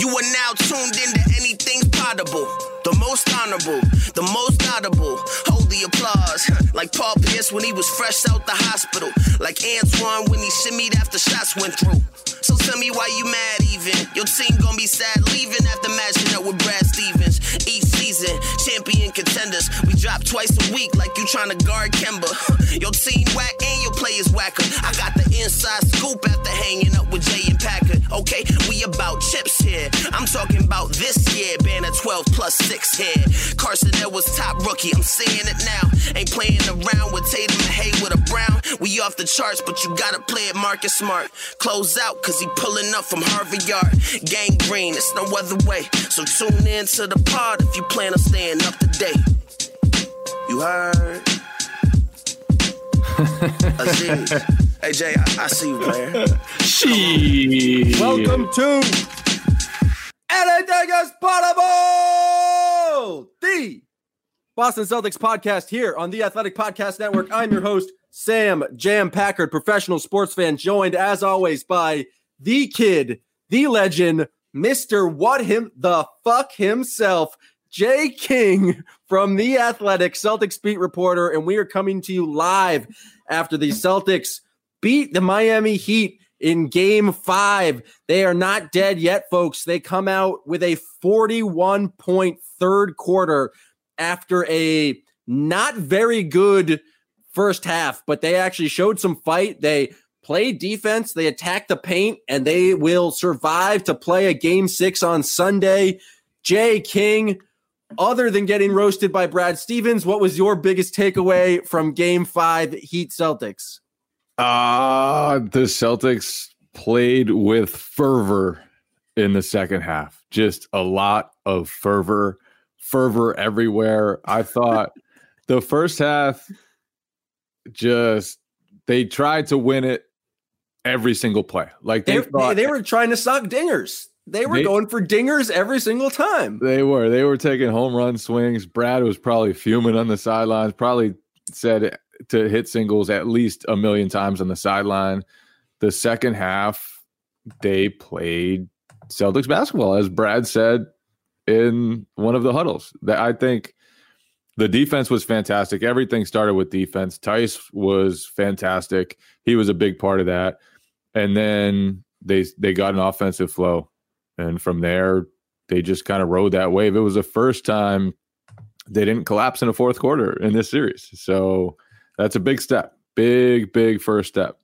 You are now tuned into anything's potable. The most honorable, the most audible. Hold the applause. Like Paul Pierce when he was fresh out the hospital. Like Antoine when he shimmied after shots went through. So tell me why you mad even. Your team gonna be sad leaving after matching up with Brad Stevens. Each season, champion contenders. We drop twice a week like you trying to guard Kemba. Your team whack and your players whacker. I got the inside scoop after hanging up with Jay and Packer. Okay, we about chips here. I'm talking about this year, banner 12 plus 6 here. Carson was top rookie, I'm saying it now. Ain't playing around with Tatum and Hayward or Brown. We off the charts, but you gotta play it Marcus Smart. Close out, cause he pulling up from Harvard Yard. Gang green, it's no other way. So tune in to the pod if you plan on staying up to date. You heard? Aziz. hey Jay, I, I see you, player. She. Welcome to Anything is Potable, the Boston Celtics podcast here on the Athletic Podcast Network. I'm your host, Sam Jam Packard, professional sports fan, joined as always by the kid, the legend, Mr. What Him the Fuck himself, Jay King from the Athletic Celtics beat reporter, and we are coming to you live after the Celtics beat the Miami Heat in game five. They are not dead yet, folks. They come out with a 41 point third quarter after a not very good first half, but they actually showed some fight. They played defense, they attacked the paint, and they will survive to play a game six on Sunday. Jay King, other than getting roasted by Brad Stevens, what was your biggest takeaway from game five Heat Celtics? Uh, the Celtics played with fervor in the second half. Just a lot of fervor, fervor everywhere. I thought the first half just they tried to win it every single play. Like they, They, thought they were trying to suck dingers. They were They- going for dingers every single time. They were. They were taking home run swings. Brad was probably fuming on the sidelines, probably said to hit singles at least a million times on the sideline. The second half, they played Celtics basketball, as Brad said in one of the huddles. That I think the defense was fantastic. Everything started with defense. Theis was fantastic. He was a big part of that. And then they they got an offensive flow. And from there, they just kind of rode that wave. It was the first time they didn't collapse in a fourth quarter in this series. So that's a big step. Big, big first step.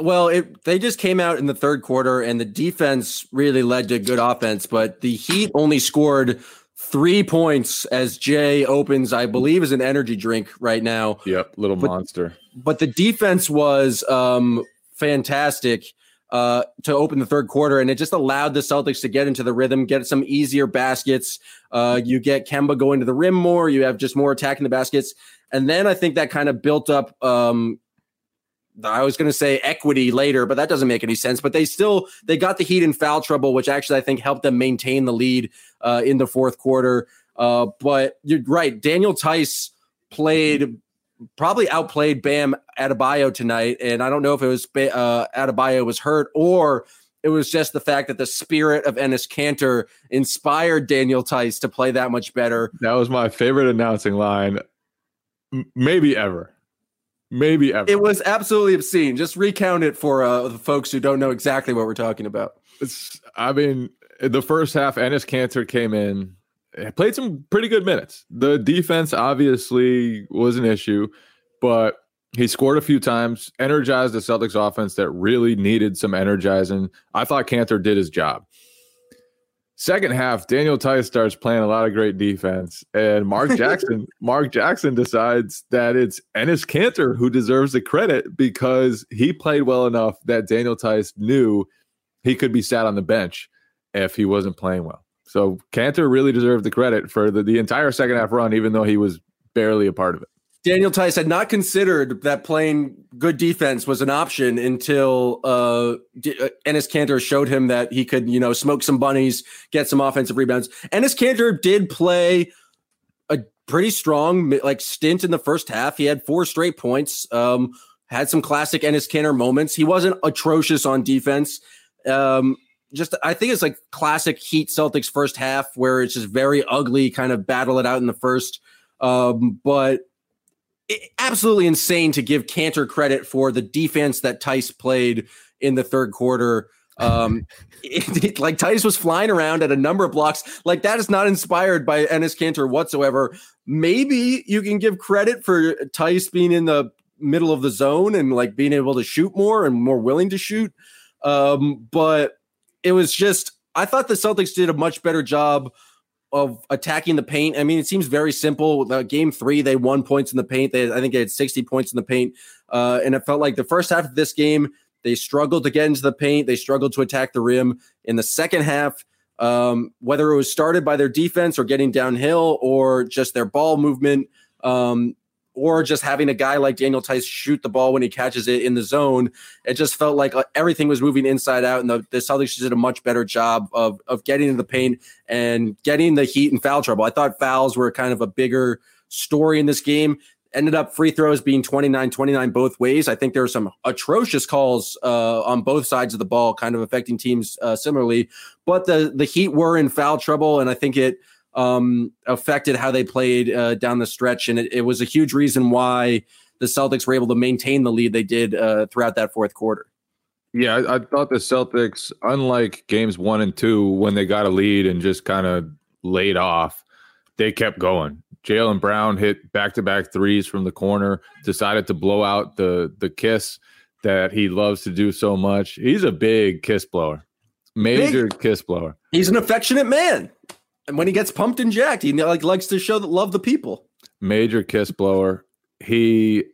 Well, it they just came out in the third quarter, and the defense really led to good offense. But the Heat only scored three points as Jay opens, I believe, is an energy drink right now. Yep, little But- monster. But the defense was um, fantastic uh, to open the third quarter, and it just allowed the Celtics to get into the rhythm, get some easier baskets. Uh, you get Kemba going to the rim more. You have just more attacking the baskets, and then I think that kind of built up. Um, I was going to say equity later, but that doesn't make any sense. But they still they got the Heat in foul trouble, which actually I think helped them maintain the lead uh, in the fourth quarter. Uh, but you're right, Daniel Theis played probably outplayed Bam Adebayo tonight, and I don't know if it was uh, Adebayo was hurt or it was just the fact that the spirit of Enes Kanter inspired Daniel Theis to play that much better. That was my favorite announcing line, maybe ever. Maybe ever. It was absolutely obscene. Just recount it for uh, the folks who don't know exactly what we're talking about. It's, I mean, the first half, Enes Kanter came in, Eh, played some pretty good minutes. The defense obviously was an issue, but he scored a few times, energized the Celtics offense that really needed some energizing. I thought Kanter did his job. Second half, Daniel Theis starts playing a lot of great defense, and Mark Jackson, Mark Jackson decides that it's Enes Kanter who deserves the credit because he played well enough that Daniel Theis knew he could be sat on the bench if he wasn't playing well. So Kanter really deserved the credit for the, the entire second half run, even though he was barely a part of it. Daniel Theis had not considered that playing good defense was an option until uh, D- uh, Enes Kanter showed him that he could, you know, smoke some bunnies, get some offensive rebounds. Enes Kanter did play a pretty strong like stint in the first half. He had four straight points. Um, had some classic Enes Kanter moments. He wasn't atrocious on defense. Um, just I think it's like classic Heat Celtics first half where it's just very ugly, kind of battle it out in the first. Um, but it, absolutely insane to give Kanter credit for the defense that Theis played in the third quarter. Um, it, it, like Theis was flying around at a number of blocks. Like that is not inspired by Enes Kanter whatsoever. Maybe you can give credit for Theis being in the middle of the zone and like being able to shoot more and more willing to shoot. Um, but it was just I thought the Celtics did a much better job of attacking the paint. I mean, it seems very simple. Game three, they won points in the paint. They, I think, they had 60 points in the paint. Uh, and it felt like the first half of this game, they struggled to get into the paint. They struggled to attack the rim. In the second half, um, whether it was started by their defense or getting downhill or just their ball movement, um, or just having a guy like Daniel Theis shoot the ball when he catches it in the zone. It just felt like uh, everything was moving inside out, and the, the Celtics did a much better job of of getting in the paint and getting the Heat in foul trouble. I thought fouls were kind of a bigger story in this game. Ended up free throws being 29 29 both ways. I think there were some atrocious calls uh, on both sides of the ball, kind of affecting teams uh, similarly. But the, the Heat were in foul trouble, and I think it um, affected how they played uh, down the stretch, and it, it, was a huge reason why the Celtics were able to maintain the lead they did uh, throughout that fourth quarter. Yeah, I, I, thought the Celtics, unlike games one and two, when they got a lead and just kind of laid off, they kept going. Jaylen Brown hit back to back threes from the corner, decided to blow out the the kiss that he loves to do so much. He's a big kiss blower, major big. kiss blower. He's an affectionate man and when he gets pumped and jacked, he like likes to show that love the people. Major kiss blower. He,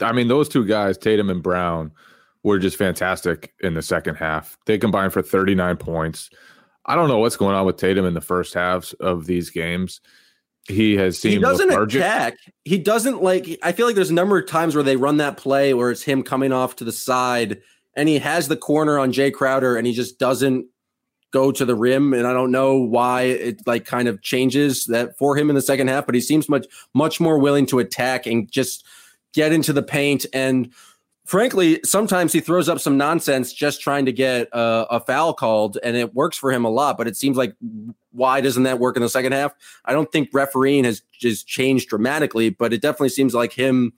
I mean, those two guys, Tatum and Brown, were just fantastic in the second half. They combined for 39 points. I don't know what's going on with Tatum in the first halves of these games. He has seen. He doesn't lethargic. attack. He doesn't like. I feel like there's a number of times where they run that play where it's him coming off to the side and he has the corner on Jae Crowder and he just doesn't go to the rim and I don't know why it like kind of changes that for him in the second half but he seems much much more willing to attack and just get into the paint. And frankly sometimes he throws up some nonsense just trying to get a, a foul called and it works for him a lot but it seems like why doesn't that work in the second half? I don't think refereeing has just changed dramatically but it definitely seems like him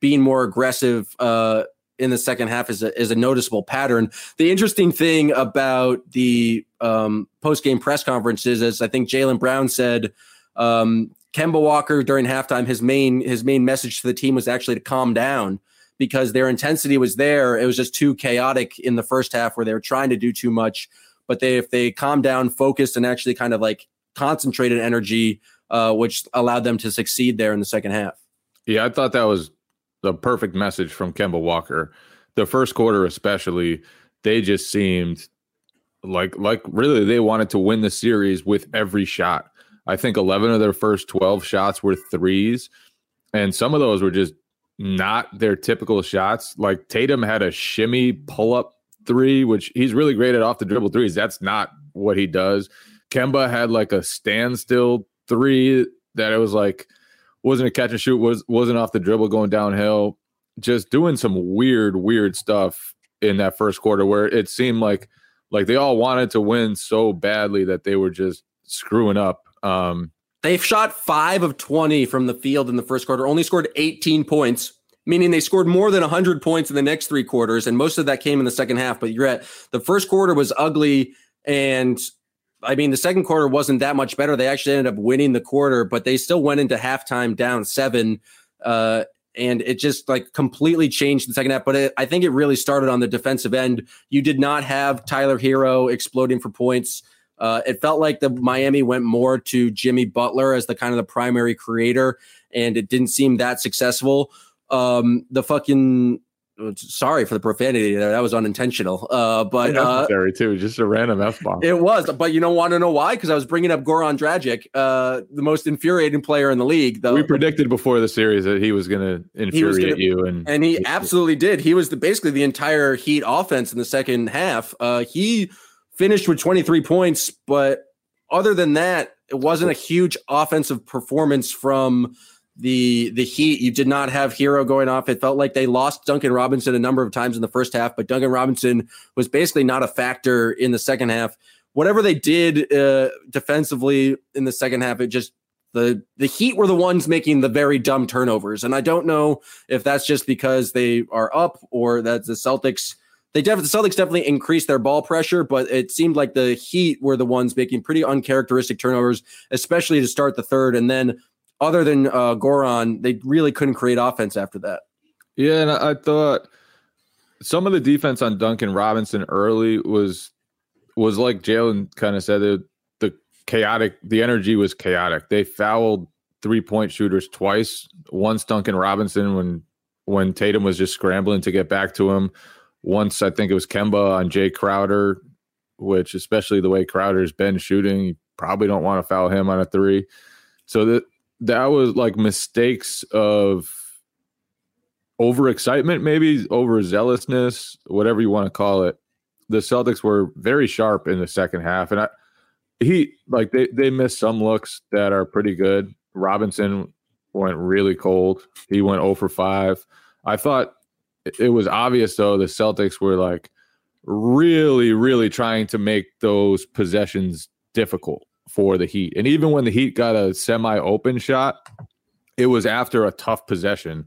being more aggressive uh in the second half is a, is a noticeable pattern. The interesting thing about the um, post game press conferences is I think Jaylen Brown said um, Kemba Walker during halftime his main his main message to the team was actually to calm down because their intensity was there. It was just too chaotic in the first half where they were trying to do too much. But they if they calmed down, focused, and actually kind of like concentrated energy, uh, which allowed them to succeed there in the second half. Yeah, I thought that was the perfect message from Kemba Walker. The first quarter, especially, they just seemed like like really they wanted to win the series with every shot. I think 11 of their first 12 shots were threes, and some of those were just not their typical shots. Like Tatum had a shimmy pull up three, which he's really great at off the dribble threes. That's not what he does. Kemba had like a standstill three that it was like wasn't a catch and shoot, was wasn't off the dribble going downhill, just doing some weird, weird stuff in that first quarter where it seemed like like they all wanted to win so badly that they were just screwing up. Um, They've shot five of 20 from the field in the first quarter, only scored 18 points, meaning they scored more than 100 points in the next three quarters. And most of that came in the second half. But you're at the first quarter was ugly. And I mean, the second quarter wasn't that much better. They actually ended up winning the quarter, but they still went into halftime down seven. Uh, and it just like completely changed the second half. But it, I think it really started on the defensive end. You did not have Tyler Herro exploding for points. Uh, it felt like the Miami went more to Jimmy Butler as the kind of the primary creator, and it didn't seem that successful. Um, the fucking sorry for the profanity there. That was unintentional. Uh, but necessary uh, too, just a random f bomb. It was, but you don't want to know why? Because I was bringing up Goran Dragic, uh, the most infuriating player in the league. though we predicted before the series that he was going to infuriate gonna, you, and and he absolutely did. He was the, basically the entire Heat offense in the second half. Uh, he finished with 23 points, but other than that, it wasn't a huge offensive performance from the the Heat, you did not have Herro going off. It felt like they lost Duncan Robinson a number of times in the first half, but Duncan Robinson was basically not a factor in the second half. Whatever they did uh, defensively in the second half, it just the the Heat were the ones making the very dumb turnovers, and I don't know if that's just because they are up or that the Celtics they definitely the Celtics definitely increased their ball pressure, but it seemed like the Heat were the ones making pretty uncharacteristic turnovers, especially to start the third, and then other than uh, Goran, they really couldn't create offense after that. Yeah, and I thought some of the defense on Duncan Robinson early was was like Jaylen kind of said the, the chaotic. The energy was chaotic. They fouled three point shooters twice. Once Duncan Robinson when when Tatum was just scrambling to get back to him. Once I think it was Kemba on Jae Crowder, which especially the way Crowder's been shooting, you probably don't want to foul him on a three. So that that was like mistakes of overexcitement, maybe overzealousness, whatever you want to call it. The Celtics were very sharp in the second half, and I, he like they they missed some looks that are pretty good. Robinson went really cold. He went 0 for 5. I thought it was obvious though the Celtics were like really really trying to make those possessions difficult for the Heat. And even when the Heat got a semi open shot, it was after a tough possession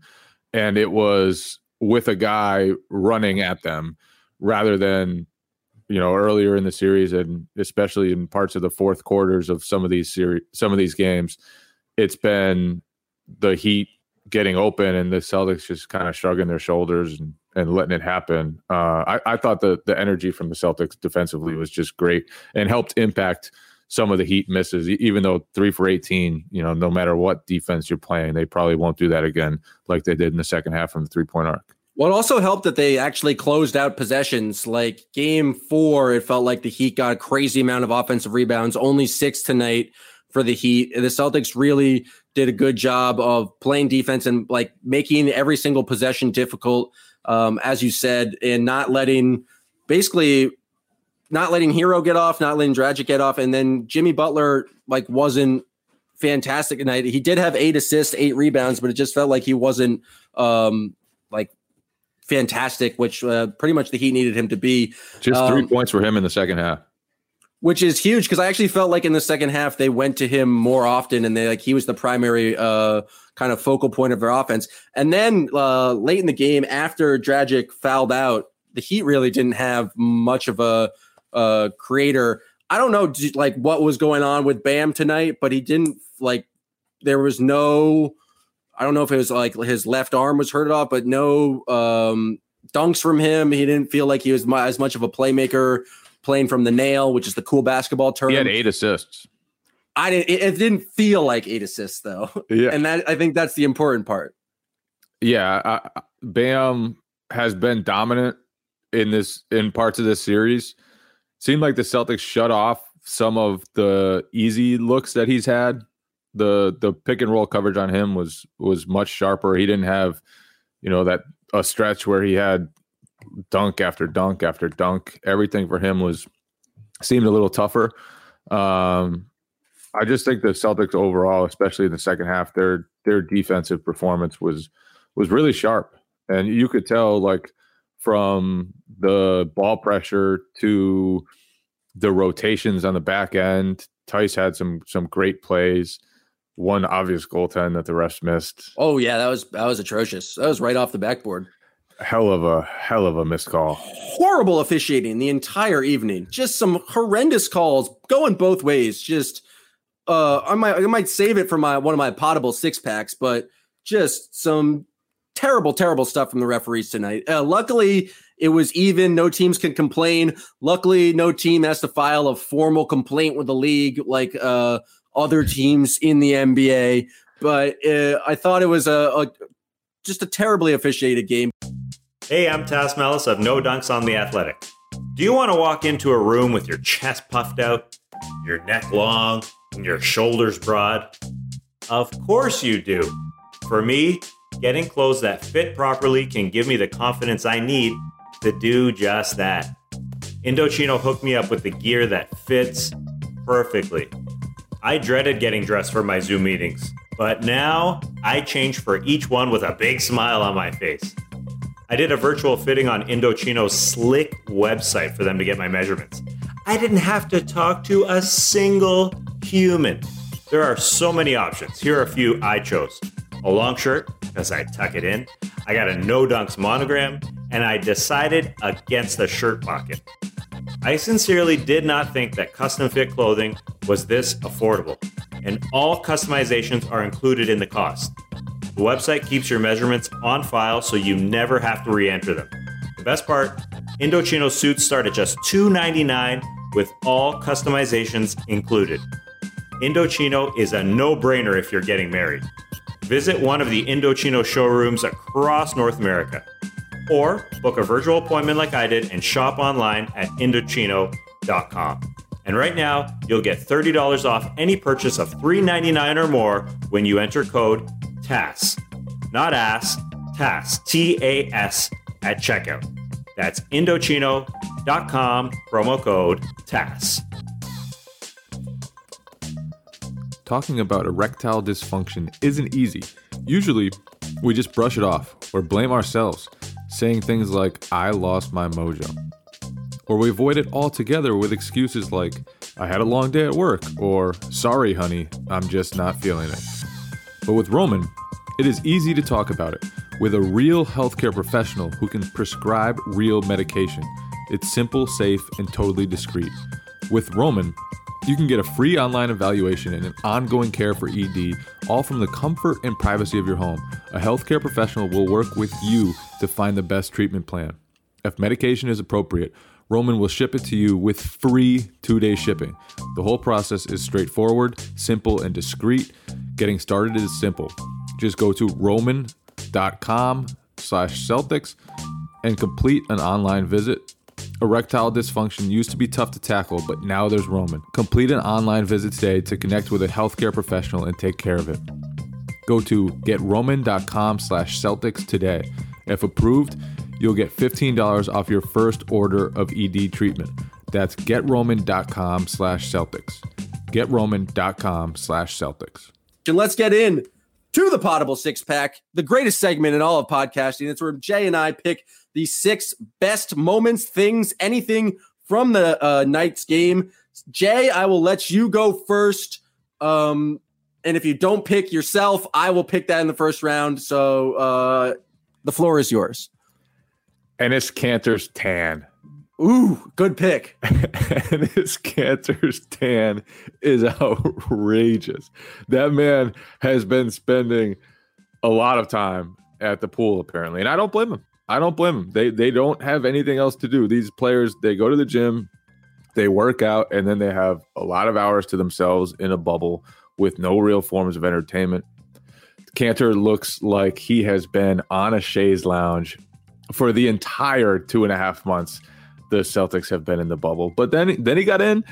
and it was with a guy running at them rather than you know earlier in the series and especially in parts of the fourth quarters of some of these series some of these games it's been the heat getting open and the celtics just kind of shrugging their shoulders and, and letting it happen uh, I, I thought the the energy from the celtics defensively was just great and helped impact some of the Heat misses, even though three for 18, you know, no matter what defense you're playing, they probably won't do that again like they did in the second half from the three point arc. Well, also helped that they actually closed out possessions. Like game four, it felt like the Heat got a crazy amount of offensive rebounds, only six tonight for the Heat. The Celtics really did a good job of playing defense and like making every single possession difficult, um, as you said, and not letting basically not letting Herro get off, not letting Dragic get off, and then Jimmy Butler like wasn't fantastic tonight. He did have eight assists, eight rebounds, but it just felt like he wasn't um like fantastic, which uh, pretty much the Heat needed him to be. Just three um, points for him in the second half. Which is huge because I actually felt like in the second half they went to him more often and they like he was the primary uh kind of focal point of their offense. And then uh late in the game after Dragic fouled out, the Heat really didn't have much of a uh, creator. I don't know like what was going on with Bam tonight, but he didn't like. There was no. I don't know if it was like his left arm was hurt off, but no um, dunks from him. He didn't feel like he was as much of a playmaker playing from the nail, which is the cool basketball term. He had eight assists. I didn't. It, it didn't feel like eight assists though. Yeah, and that I think that's the important part. Yeah, I, Bam has been dominant in this in parts of this series seemed like the Celtics shut off some of the easy looks that he's had. The the pick and roll coverage on him was was much sharper. He didn't have, you know, that a stretch where he had dunk after dunk after dunk. Everything for him was seemed a little tougher. Um, I just think the Celtics overall, especially in the second half, their their defensive performance was was really sharp, and you could tell like from the ball pressure to the rotations on the back end. Theis had some some great plays. One obvious goaltend that the refs missed. Oh yeah, that was that was atrocious. That was right off the backboard. Hell of a hell of a missed call. Horrible officiating the entire evening. Just some horrendous calls going both ways. Just uh I might I might save it for my one of my potable six packs, but just some terrible, terrible stuff from the referees tonight. Uh, luckily, it was even. No teams can complain. Luckily, no team has to file a formal complaint with the league like uh, other teams in the NBA. But uh, I thought it was a, a, just a terribly officiated game. Hey, I'm Tas Melas of No Dunks on the Athletic. Do you want to walk into a room with your chest puffed out, your neck long, and your shoulders broad? Of course you do. For me, Getting clothes that fit properly can give me the confidence I need to do just that. Indochino hooked me up with the gear that fits perfectly. I dreaded getting dressed for my Zoom meetings, But now I change for each one with a big smile on my face. I did a virtual fitting on Indochino's slick website for them to get my measurements. I didn't have to talk to a single human. There are so many options. Here are a few I chose a long shirt, because I tuck it in. I got a no dunks monogram, and I decided against the shirt pocket. I sincerely did not think that custom fit clothing was this affordable, and all customizations are included in the cost. The website keeps your measurements on file so you never have to re enter them. The best part Indochino suits start at just $2.99 with all customizations included. Indochino is a no brainer if you're getting married. Visit one of the Indochino showrooms across North America. Or book a virtual appointment like I did and shop online at Indochino.com. And right now, you'll get $30 off any purchase of $3.99 or more when you enter code TAS. Not ass, TAS, T A S, at checkout. That's Indochino.com, promo code TAS. Talking about erectile dysfunction isn't easy. Usually, we just brush it off or blame ourselves, saying things like, I lost my mojo. Or we avoid it altogether with excuses like, I had a long day at work, or sorry, honey, I'm just not feeling it. But with Roman, it is easy to talk about it with a real healthcare professional who can prescribe real medication. It's simple, safe, and totally discreet. With Roman, you can get a free online evaluation and an ongoing care for ED, all from the comfort and privacy of your home. A healthcare professional will work with you to find the best treatment plan. If medication is appropriate, Roman will ship it to you with free two day shipping. The whole process is straightforward, simple, and discreet. Getting started is simple. Just go to roman.com slash Celtics and complete an online visit. Erectile dysfunction used to be tough to tackle, but now there's Roman. Complete an online visit today to connect with a healthcare professional and take care of it. Go to getroman.com slash Celtics today. If approved, you'll get $15 off your first order of ED treatment. That's getroman.com slash Celtics. Getroman.com slash Celtics. And let's get in to the Potable Six Pack, the greatest segment in all of podcasting. It's where Jay and I pick the six best moments, things, anything from the uh, night's game. Jay, I will let you go first. Um, and if you don't pick yourself, I will pick that in the first round. So uh, the floor is yours. Enes Kanter's tan. Ooh, good pick. Enes Kanter's tan is outrageous. That man has been spending a lot of time at the pool, apparently. And I don't blame him. I don't blame them. They they don't have anything else to do. These players they go to the gym, they work out, and then they have a lot of hours to themselves in a bubble with no real forms of entertainment. Kanter looks like he has been on a chaise lounge for the entire two and a half months the Celtics have been in the bubble. But then then he got in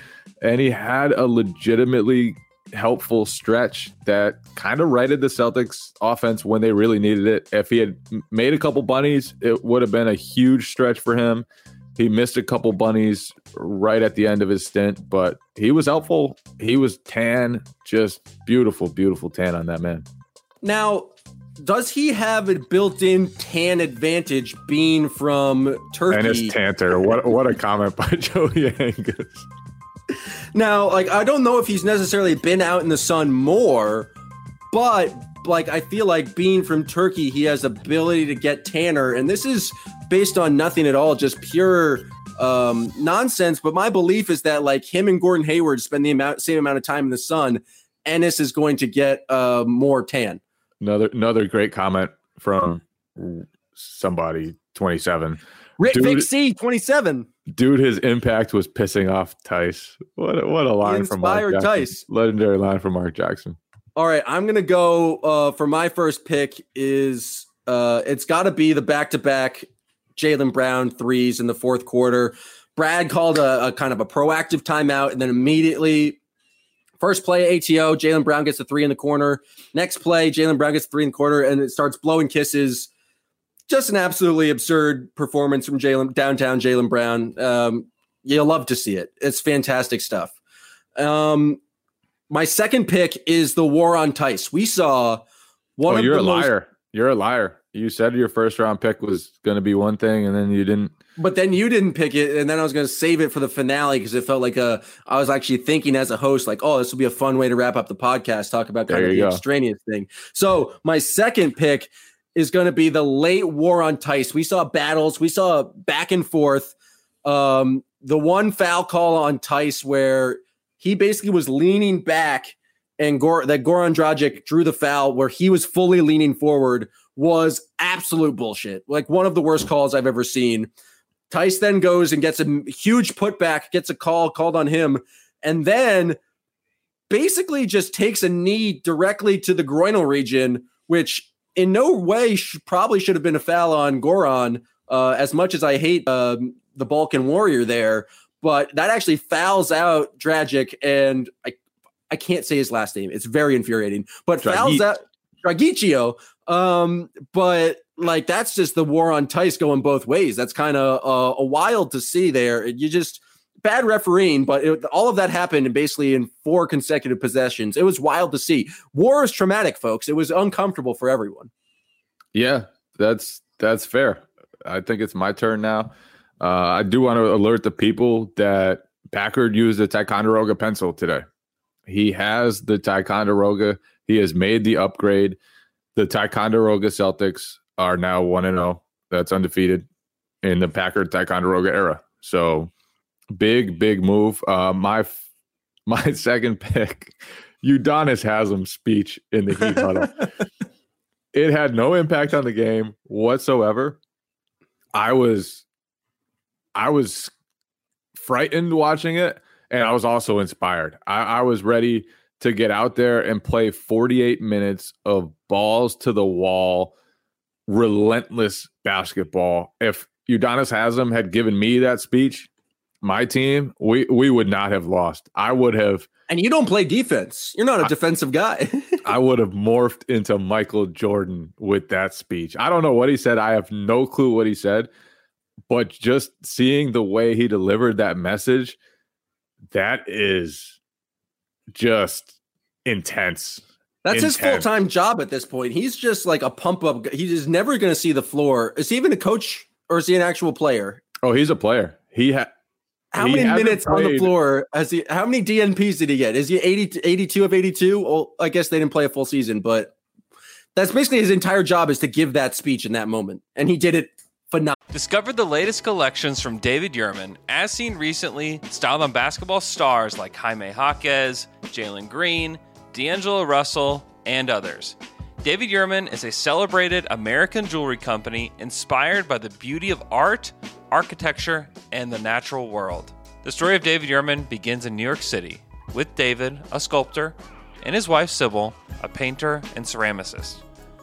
and he had a legitimately helpful stretch that kind of righted the Celtics offense when they really needed it. If he had made a couple bunnies, it would have been a huge stretch for him. He missed a couple bunnies right at the end of his stint, but he was helpful. He was tan, just beautiful, beautiful tan on that man. Now, does he have a built-in tan advantage being from Turkey? And his tanter. What what a comment by Joey Angus. Now, like I don't know if he's necessarily been out in the sun more, but like I feel like being from Turkey, he has ability to get tanner, and this is based on nothing at all, just pure um, nonsense. But my belief is that like him and Gordon Hayward spend the amount same amount of time in the sun, Enes is going to get uh, more tan. Another another great comment from somebody twenty seven. Rick Vic C twenty seven. Dude, his impact was pissing off Theis. What a, what a line from Mark Jackson. Theis. Legendary line from Mark Jackson. All right, I'm gonna go uh, for my first pick. Is uh, it's got to be the back to back Jaylen Brown threes in the fourth quarter. Brad called a, a, kind of a proactive timeout, and then immediately, first play ATO, Jaylen Brown gets a three in the corner. Next play, Jaylen Brown gets three in the corner, and it starts blowing kisses just an absolutely absurd performance from Jaylen downtown Jaylen Brown. Um, you'll love to see it. It's fantastic stuff. Um, My second pick is the war on Theis. We saw one oh, you're a most- liar. You're a liar. You said your first round pick was going to be one thing, and then you didn't. But then you didn't pick it, and then I was going to save it for the finale because it felt like a. I was actually thinking as a host, like, oh, this will be a fun way to wrap up the podcast, talk about kind There of the go. extraneous thing. So my second pick is going to be the late war on Theis. We saw battles, we saw back and forth. Um, the one foul call on Theis where he basically was leaning back, and Gor that Goran Dragic drew the foul where he was fully leaning forward was absolute bullshit. Like one of the worst calls I've ever seen. Theis then goes and gets a huge putback, gets a call called on him, and then basically just takes a knee directly to the groinal region, which in no way probably should have been a foul on Goran. Uh, as much as I hate um, the Balkan Warrior there, but that actually fouls out Dragic, and I I can't say his last name. It's very infuriating, but fouls out Dragiccio. Um, but like that's just the war on Theis going both ways. That's kind of uh, a wild to see there. You just bad refereeing, but it, all of that happened basically in four consecutive possessions. It was wild to see. War is traumatic, folks. It was uncomfortable for everyone. Yeah, that's that's fair. I think it's my turn now. Uh, I do want to alert the people that Packard used the Ticonderoga pencil today. He has the Ticonderoga. He has made the upgrade. The Ticonderoga Celtics are now one and zero. That's undefeated in the Packard Ticonderoga era. So big, big move. Uh, my my second pick, Udonis Haslem speech in the Heat huddle. It had no impact on the game whatsoever. I was I was frightened watching it, and I was also inspired. I, I was ready to get out there and play 48 minutes of balls to the wall, relentless basketball. If Udonis Haslem had given me that speech, my team, we we would not have lost. I would have And you don't play defense. You're not a I- defensive guy. I would have morphed into Michael Jordan with that speech. I don't know what he said. I have no clue what he said, but just seeing the way he delivered that message, that is just intense. That's his full time job at this point. He's just like a pump up. He is never going to see the floor. Is he even a coach or is he an actual player? Oh, he's a player. He had How He many minutes on the floor has he? How many DNPs did he get? Is he 80, 82 of 82? Well, I guess they didn't play a full season, but that's basically his entire job is to give that speech in that moment. And he did it phenomenally. Discover the latest collections from David Yurman, as seen recently, styled on basketball stars like Jaime Jaquez, Jalen Green, D'Angelo Russell, and others. David Yurman is a celebrated American jewelry company inspired by the beauty of art, architecture, and the natural world. The story of David Yurman begins in New York City with David, a sculptor, and his wife Sybil, a painter and ceramicist.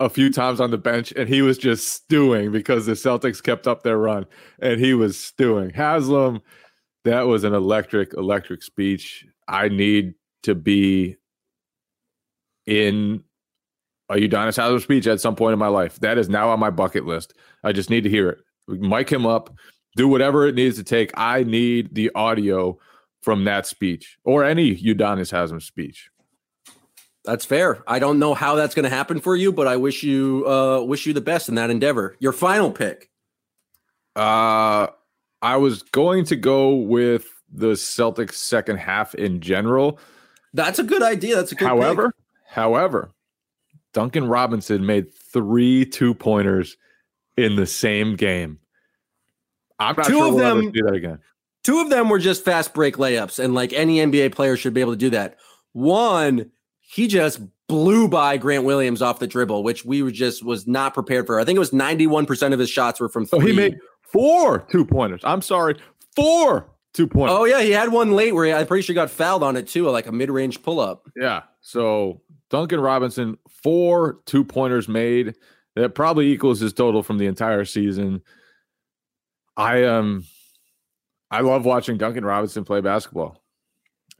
a few times on the bench and he was just stewing because the Celtics kept up their run and he was stewing. Haslem, that was an electric, electric speech. I need to be in a Udonis Haslem speech at some point in my life. That is now on my bucket list. I just need to hear it. Mic him up, do whatever it needs to take. I need the audio from that speech or any Udonis Haslem speech. That's fair. I don't know how that's going to happen for you, but I wish you uh, wish you the best in that endeavor. Your final pick. Uh, I was going to go with the Celtics second half in general. That's a good idea. That's a good. However, however, Duncan Robinson made three two pointers in the same game. I'm not Two sure of we'll ever them- do that again. two of them were just fast break layups, and like any NBA player should be able to do that. One, he just blew by Grant Williams off the dribble, which we were just was not prepared for. I think it was ninety one percent of his shots were from So three. he made four two pointers. I'm sorry, four two pointers. Oh yeah, he had one late where he, I'm pretty sure he got fouled on it too, like a mid-range pull-up. Yeah. So Duncan Robinson, four two pointers made. That probably equals his total from the entire season. I um I love watching Duncan Robinson play basketball.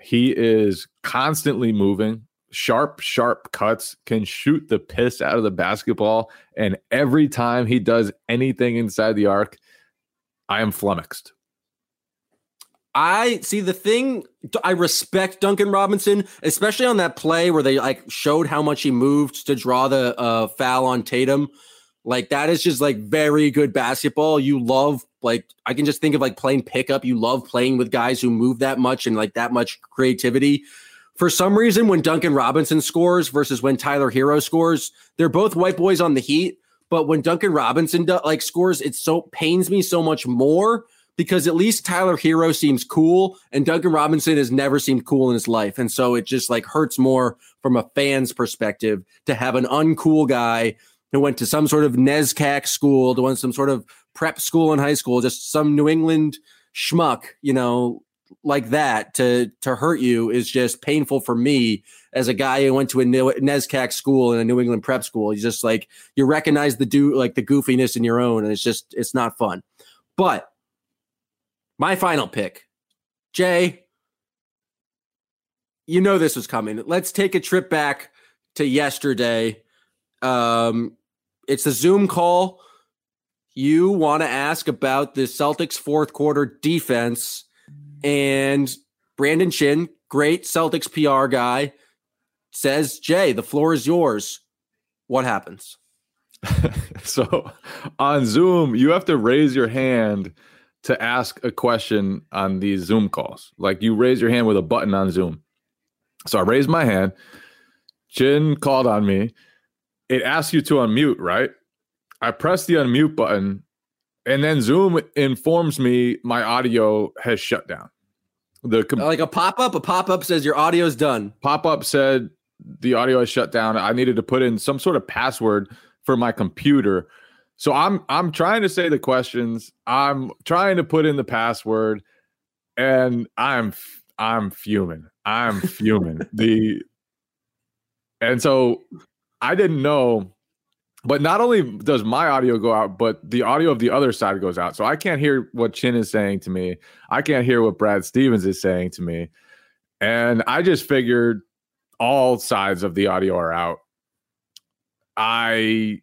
He is constantly moving, sharp, sharp cuts, can shoot the piss out of the basketball. And every time he does anything inside the arc, I am flummoxed. I see the thing. I respect Duncan Robinson, especially on that play where they like showed how much he moved to draw the uh, foul on Tatum. Like that is just like very good basketball. You love like I can just think of like playing pickup. You love playing with guys who move that much and like that much creativity. For some reason, when Duncan Robinson scores versus when Tyler Herro scores, they're both white boys on the Heat. But when Duncan Robinson do, like scores, it so pains me so much more because at least Tyler Herro seems cool and Duncan Robinson has never seemed cool in his life. And so it just like hurts more from a fan's perspective to have an uncool guy who went to some sort of NESCAC school, to went some sort of prep school in high school, just some New England schmuck, you know, like that to to hurt you is just painful for me as a guy who went to a NESCAC school and a New England prep school. You just like you recognize the do like the goofiness in your own, and it's just it's not fun. But my final pick, Jay. You know this was coming. Let's take a trip back to yesterday. Um, it's a Zoom call. You want to ask about the Celtics fourth quarter defense, and Brandon Chin, great Celtics PR guy, says, Jay, the floor is yours. What happens? so on Zoom, you have to raise your hand to ask a question on these Zoom calls. Like you raise your hand with a button on Zoom. So I raised my hand. Chin called on me. It asks you to unmute, right? I press the unmute button, and then Zoom informs me my audio has shut down. The com- like a pop up, a pop up says your audio is done. Pop up said the audio is shut down. I needed to put in some sort of password for my computer so I'm I'm trying to say the questions. I'm trying to put in the password, and I'm I'm fuming. I'm fuming. the and so I didn't know, but not only does my audio go out, but the audio of the other side goes out. So I can't hear what Chin is saying to me. I can't hear what Brad Stevens is saying to me, and I just figured all sides of the audio are out. I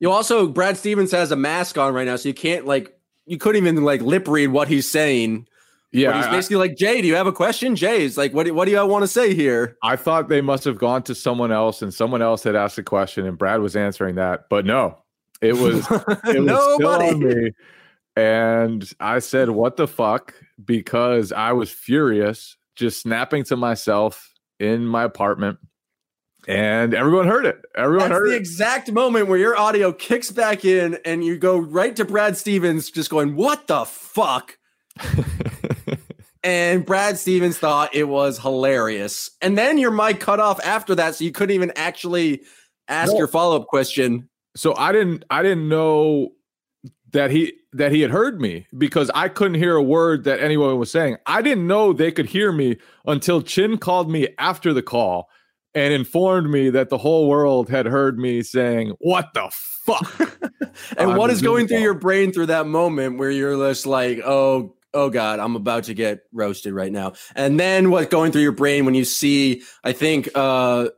you also Brad Stevens has a mask on right now, so you can't like you couldn't even like lip read what he's saying. Yeah, but he's basically I, like, Jay, do you have a question? Jay is like, what do, what do you want to say here? I thought they must have gone to someone else and someone else had asked a question and Brad was answering that, but no, it was, it was Nobody. me. And I said, what the fuck? Because I was furious, just snapping to myself in my apartment and everyone heard it. Everyone That's heard the it. exact moment where your audio kicks back in and you go right to Brad Stevens, just going, What the fuck? and Brad Stevens thought it was hilarious. And then your mic cut off after that, so you couldn't even actually ask no. your follow up question. So I didn't I didn't know that he that he had heard me because I couldn't hear a word that anyone was saying. I didn't know they could hear me until Chin called me after the call and informed me that the whole world had heard me saying, What the fuck? and what is going through your brain through that moment where you're just like, Oh, oh God, I'm about to get roasted right now. And then what's going through your brain when you see, I think, uh,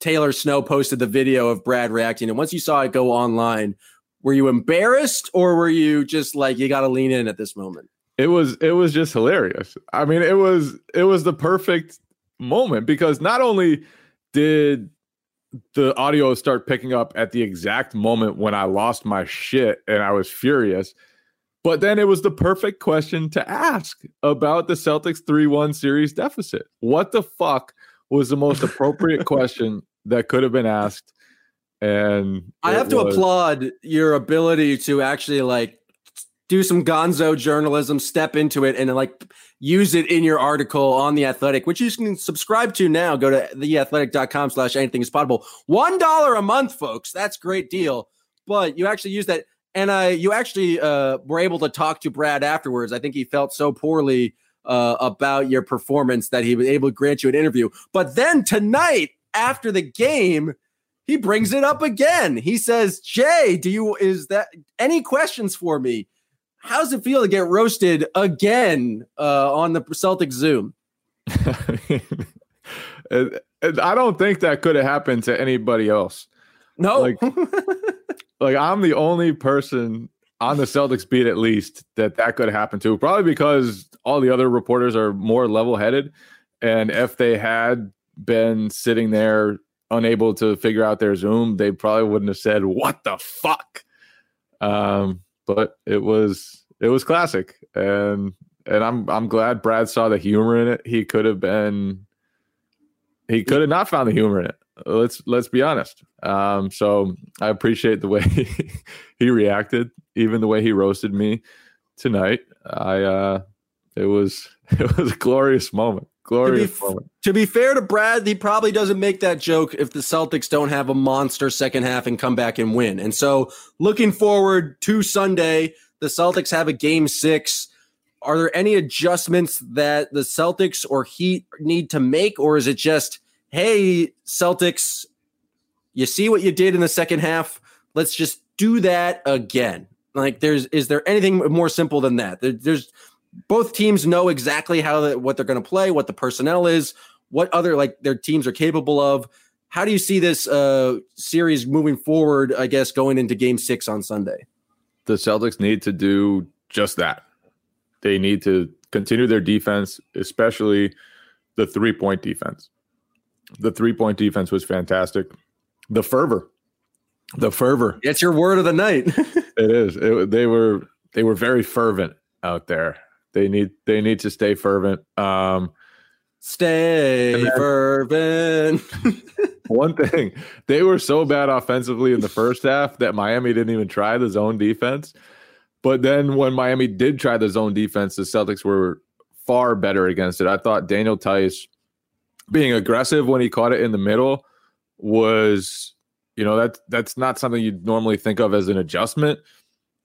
Taylor Snow posted the video of Brad reacting. And once you saw it go online, were you embarrassed or were you just like, you got to lean in at this moment? It was, it was just hilarious. I mean, it was, it was the perfect moment because not only did the audio start picking up at the exact moment when I lost my shit and I was furious. But then it was the perfect question to ask about the Celtics 3 1 series deficit. What the fuck was the most appropriate question that could have been asked? And I have to applaud your ability to actually like do some gonzo journalism, step into it, and like use it in your article on the athletic, which you can subscribe to now. Go to theathletic.com slash anything is possible. One dollar a month, folks. That's great deal. But you actually use that. And I, you actually uh, were able to talk to Brad afterwards. I think he felt so poorly uh, about your performance that he was able to grant you an interview. But then tonight, after the game, he brings it up again. He says, "Jay, do you is that any questions for me? How's it feel to get roasted again uh, on the Celtic Zoom?" I don't think that could have happened to anybody else. No, like, like I'm the only person on the Celtics beat, at least that that could happen to. Probably because all the other reporters are more level-headed, and if they had been sitting there unable to figure out their Zoom, they probably wouldn't have said "What the fuck." Um, but it was it was classic, and and I'm I'm glad Brad saw the humor in it. He could have been he could have not found the humor in it. Let's let's be honest. Um, so I appreciate the way he reacted, even the way he roasted me tonight. I uh, it was it was a glorious moment. Glorious to be, moment. To be fair to Brad, he probably doesn't make that joke if the Celtics don't have a monster second half and come back and win. And so, looking forward to Sunday, the Celtics have a game six. Are there any adjustments that the Celtics or Heat need to make, or is it just, hey, Celtics, you see what you did in the second half? Let's just do that again. Like, there's is there anything more simple than that? There, there's both teams know exactly how the, what they're going to play, what the personnel is, what other like their teams are capable of. How do you see this uh, series moving forward? I guess going into Game Six on Sunday. The Celtics need to do just that. They need to continue their defense, especially the three point defense. The three point defense was fantastic. The fervor, the fervor. It's your word of the night. it is. It, they were they were very fervent out there. They need they need to stay fervent. Um, stay then, fervent. one thing, they were so bad offensively in the first half that Miami didn't even try the zone defense. But then when Miami did try the zone defense, the Celtics were far better against it. I thought Daniel Theis being aggressive when he caught it in the middle was, you know, that that's not something you'd normally think of as an adjustment.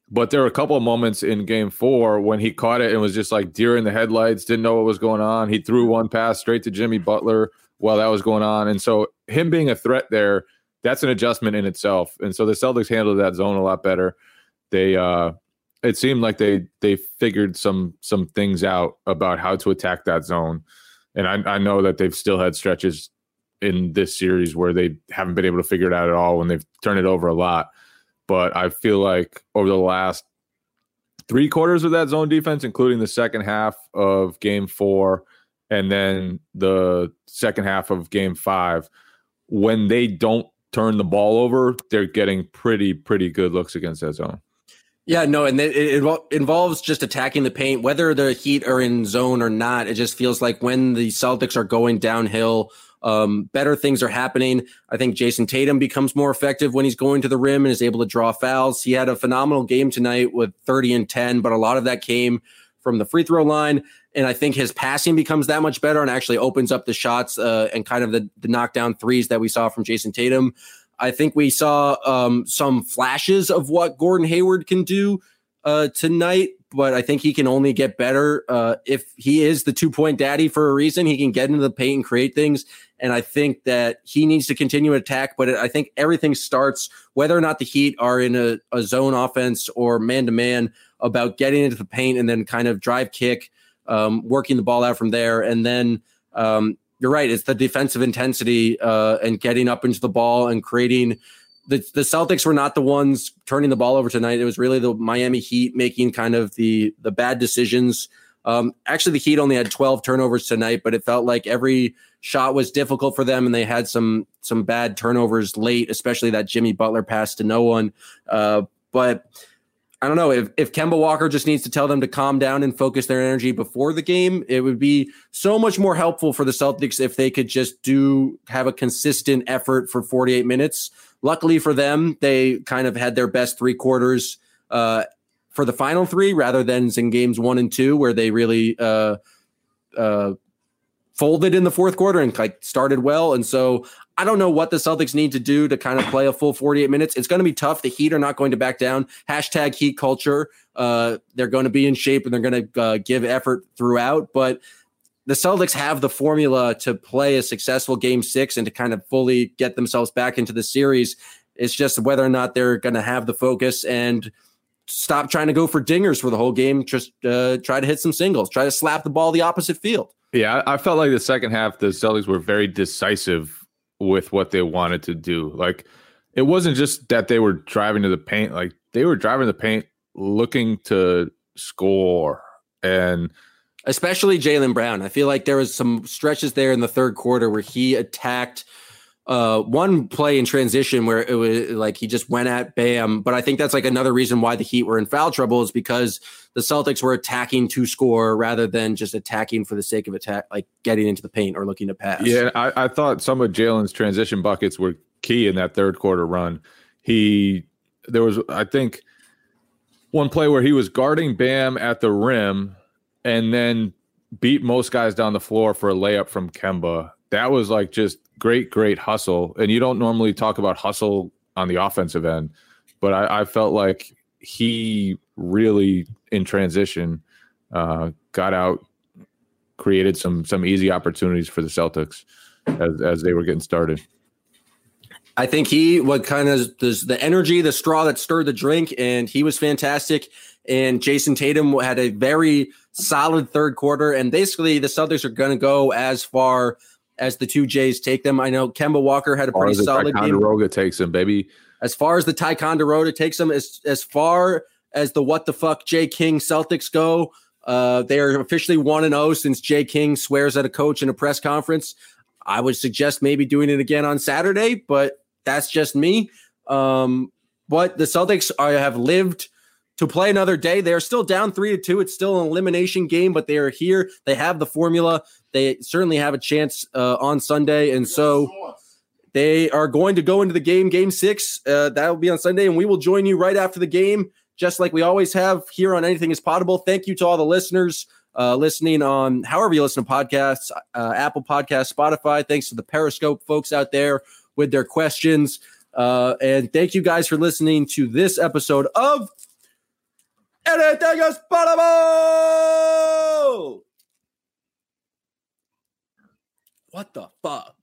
But there were a couple of moments in game four when he caught it and was just like deer in the headlights, didn't know what was going on. He threw one pass straight to Jimmy Butler while that was going on. And so him being a threat there, that's an adjustment in itself. And so the Celtics handled that zone a lot better. They uh it seemed like they they figured some some things out about how to attack that zone. And I, I know that they've still had stretches in this series where they haven't been able to figure it out at all when they've turned it over a lot but I feel like over the last three quarters of that zone defense, including the second half of game four and then the second half of game five, when they don't turn the ball over, they're getting pretty, pretty good looks against that zone. Yeah, no, and it, it, involves just attacking the paint, whether the Heat are in zone or not. It just feels like when the Celtics are going downhill um, better things are happening. I think Jayson Tatum becomes more effective when he's going to the rim and is able to draw fouls. He had a phenomenal game tonight with 30 and 10, but a lot of that came from the free throw line. And I think his passing becomes that much better and actually opens up the shots uh, and kind of the, the knockdown threes that we saw from Jayson Tatum. I think we saw um, some flashes of what Gordon Hayward can do uh, tonight but I think he can only get better uh, if he is the two point daddy for a reason. He can get into the paint and create things. And I think that he needs to continue to attack. But I think everything starts whether or not the Heat are in a, a zone offense or man to man about getting into the paint and then kind of drive kick, um, working the ball out from there. And then um, you're right, it's the defensive intensity uh, and getting up into the ball and creating the, the Celtics were not the ones turning the ball over tonight. It was really the Miami Heat making kind of the the bad decisions. Um, actually, the Heat only had 12 turnovers tonight, but it felt like every shot was difficult for them, and they had some some bad turnovers late, especially that Jimmy Butler pass to no one. Uh, but I don't know if if Kemba Walker just needs to tell them to calm down and focus their energy before the game. It would be so much more helpful for the Celtics if they could just do have a consistent effort for 48 minutes Luckily for them, they kind of had their best three quarters uh, for the final three rather than in games one and two, where they really uh, uh, folded in the fourth quarter and like started well. And so I don't know what the Celtics need to do to kind of play a full 48 minutes. It's going to be tough. The Heat are not going to back down. Hashtag Heat culture. Uh, they're going to be in shape and they're going to uh, give effort throughout. But the Celtics have the formula to play a successful game six and to kind of fully get themselves back into the series. It's just whether or not they're going to have the focus and stop trying to go for dingers for the whole game. Just uh, try to hit some singles, try to slap the ball the opposite field. Yeah, I felt like the second half, the Celtics were very decisive with what they wanted to do. Like, it wasn't just that they were driving to the paint, like, they were driving the paint looking to score. And especially Jaylen Brown. I feel like there was some stretches there in the third quarter where he attacked uh, one play in transition where it was like he just went at Bam. But I think that's like another reason why the Heat were in foul trouble is because the Celtics were attacking to score rather than just attacking for the sake of attack, like getting into the paint or looking to pass. Yeah, I, I thought some of Jaylen's transition buckets were key in that third quarter run. He there was I think one play where he was guarding Bam at the rim and then beat most guys down the floor for a layup from Kemba. That was like just great, great hustle. And you don't normally talk about hustle on the offensive end, but I, I felt like he really in transition uh, got out, created some some easy opportunities for the Celtics as as they were getting started. I think he what kind of the, the energy, the straw that stirred the drink, and he was fantastic. And Jayson Tatum had a very solid third quarter, and basically the Celtics are going to go as far as the two Jays take them. I know Kemba Walker had a pretty solid game. Roga takes him, baby. As far as the Ticonderoga takes them, as as far as the what the fuck Jay King Celtics go, uh, they are officially one and zero oh since Jay King swears at a coach in a press conference. I would suggest maybe doing it again on Saturday, but that's just me. Um, but the Celtics are, have lived to play another day. They are still down three to two. It's still an elimination game, but they are here. They have the formula. They certainly have a chance uh, on Sunday, and so they are going to go into the game, game six. Uh, that will be on Sunday, and we will join you right after the game, just like we always have here on Anything Is Potable. Thank you to all the listeners. Uh, listening on however you listen to podcasts, uh, Apple Podcasts, Spotify. Thanks to the Periscope folks out there with their questions. Uh, and thank you guys for listening to this episode of Anything is Potable! What the fuck?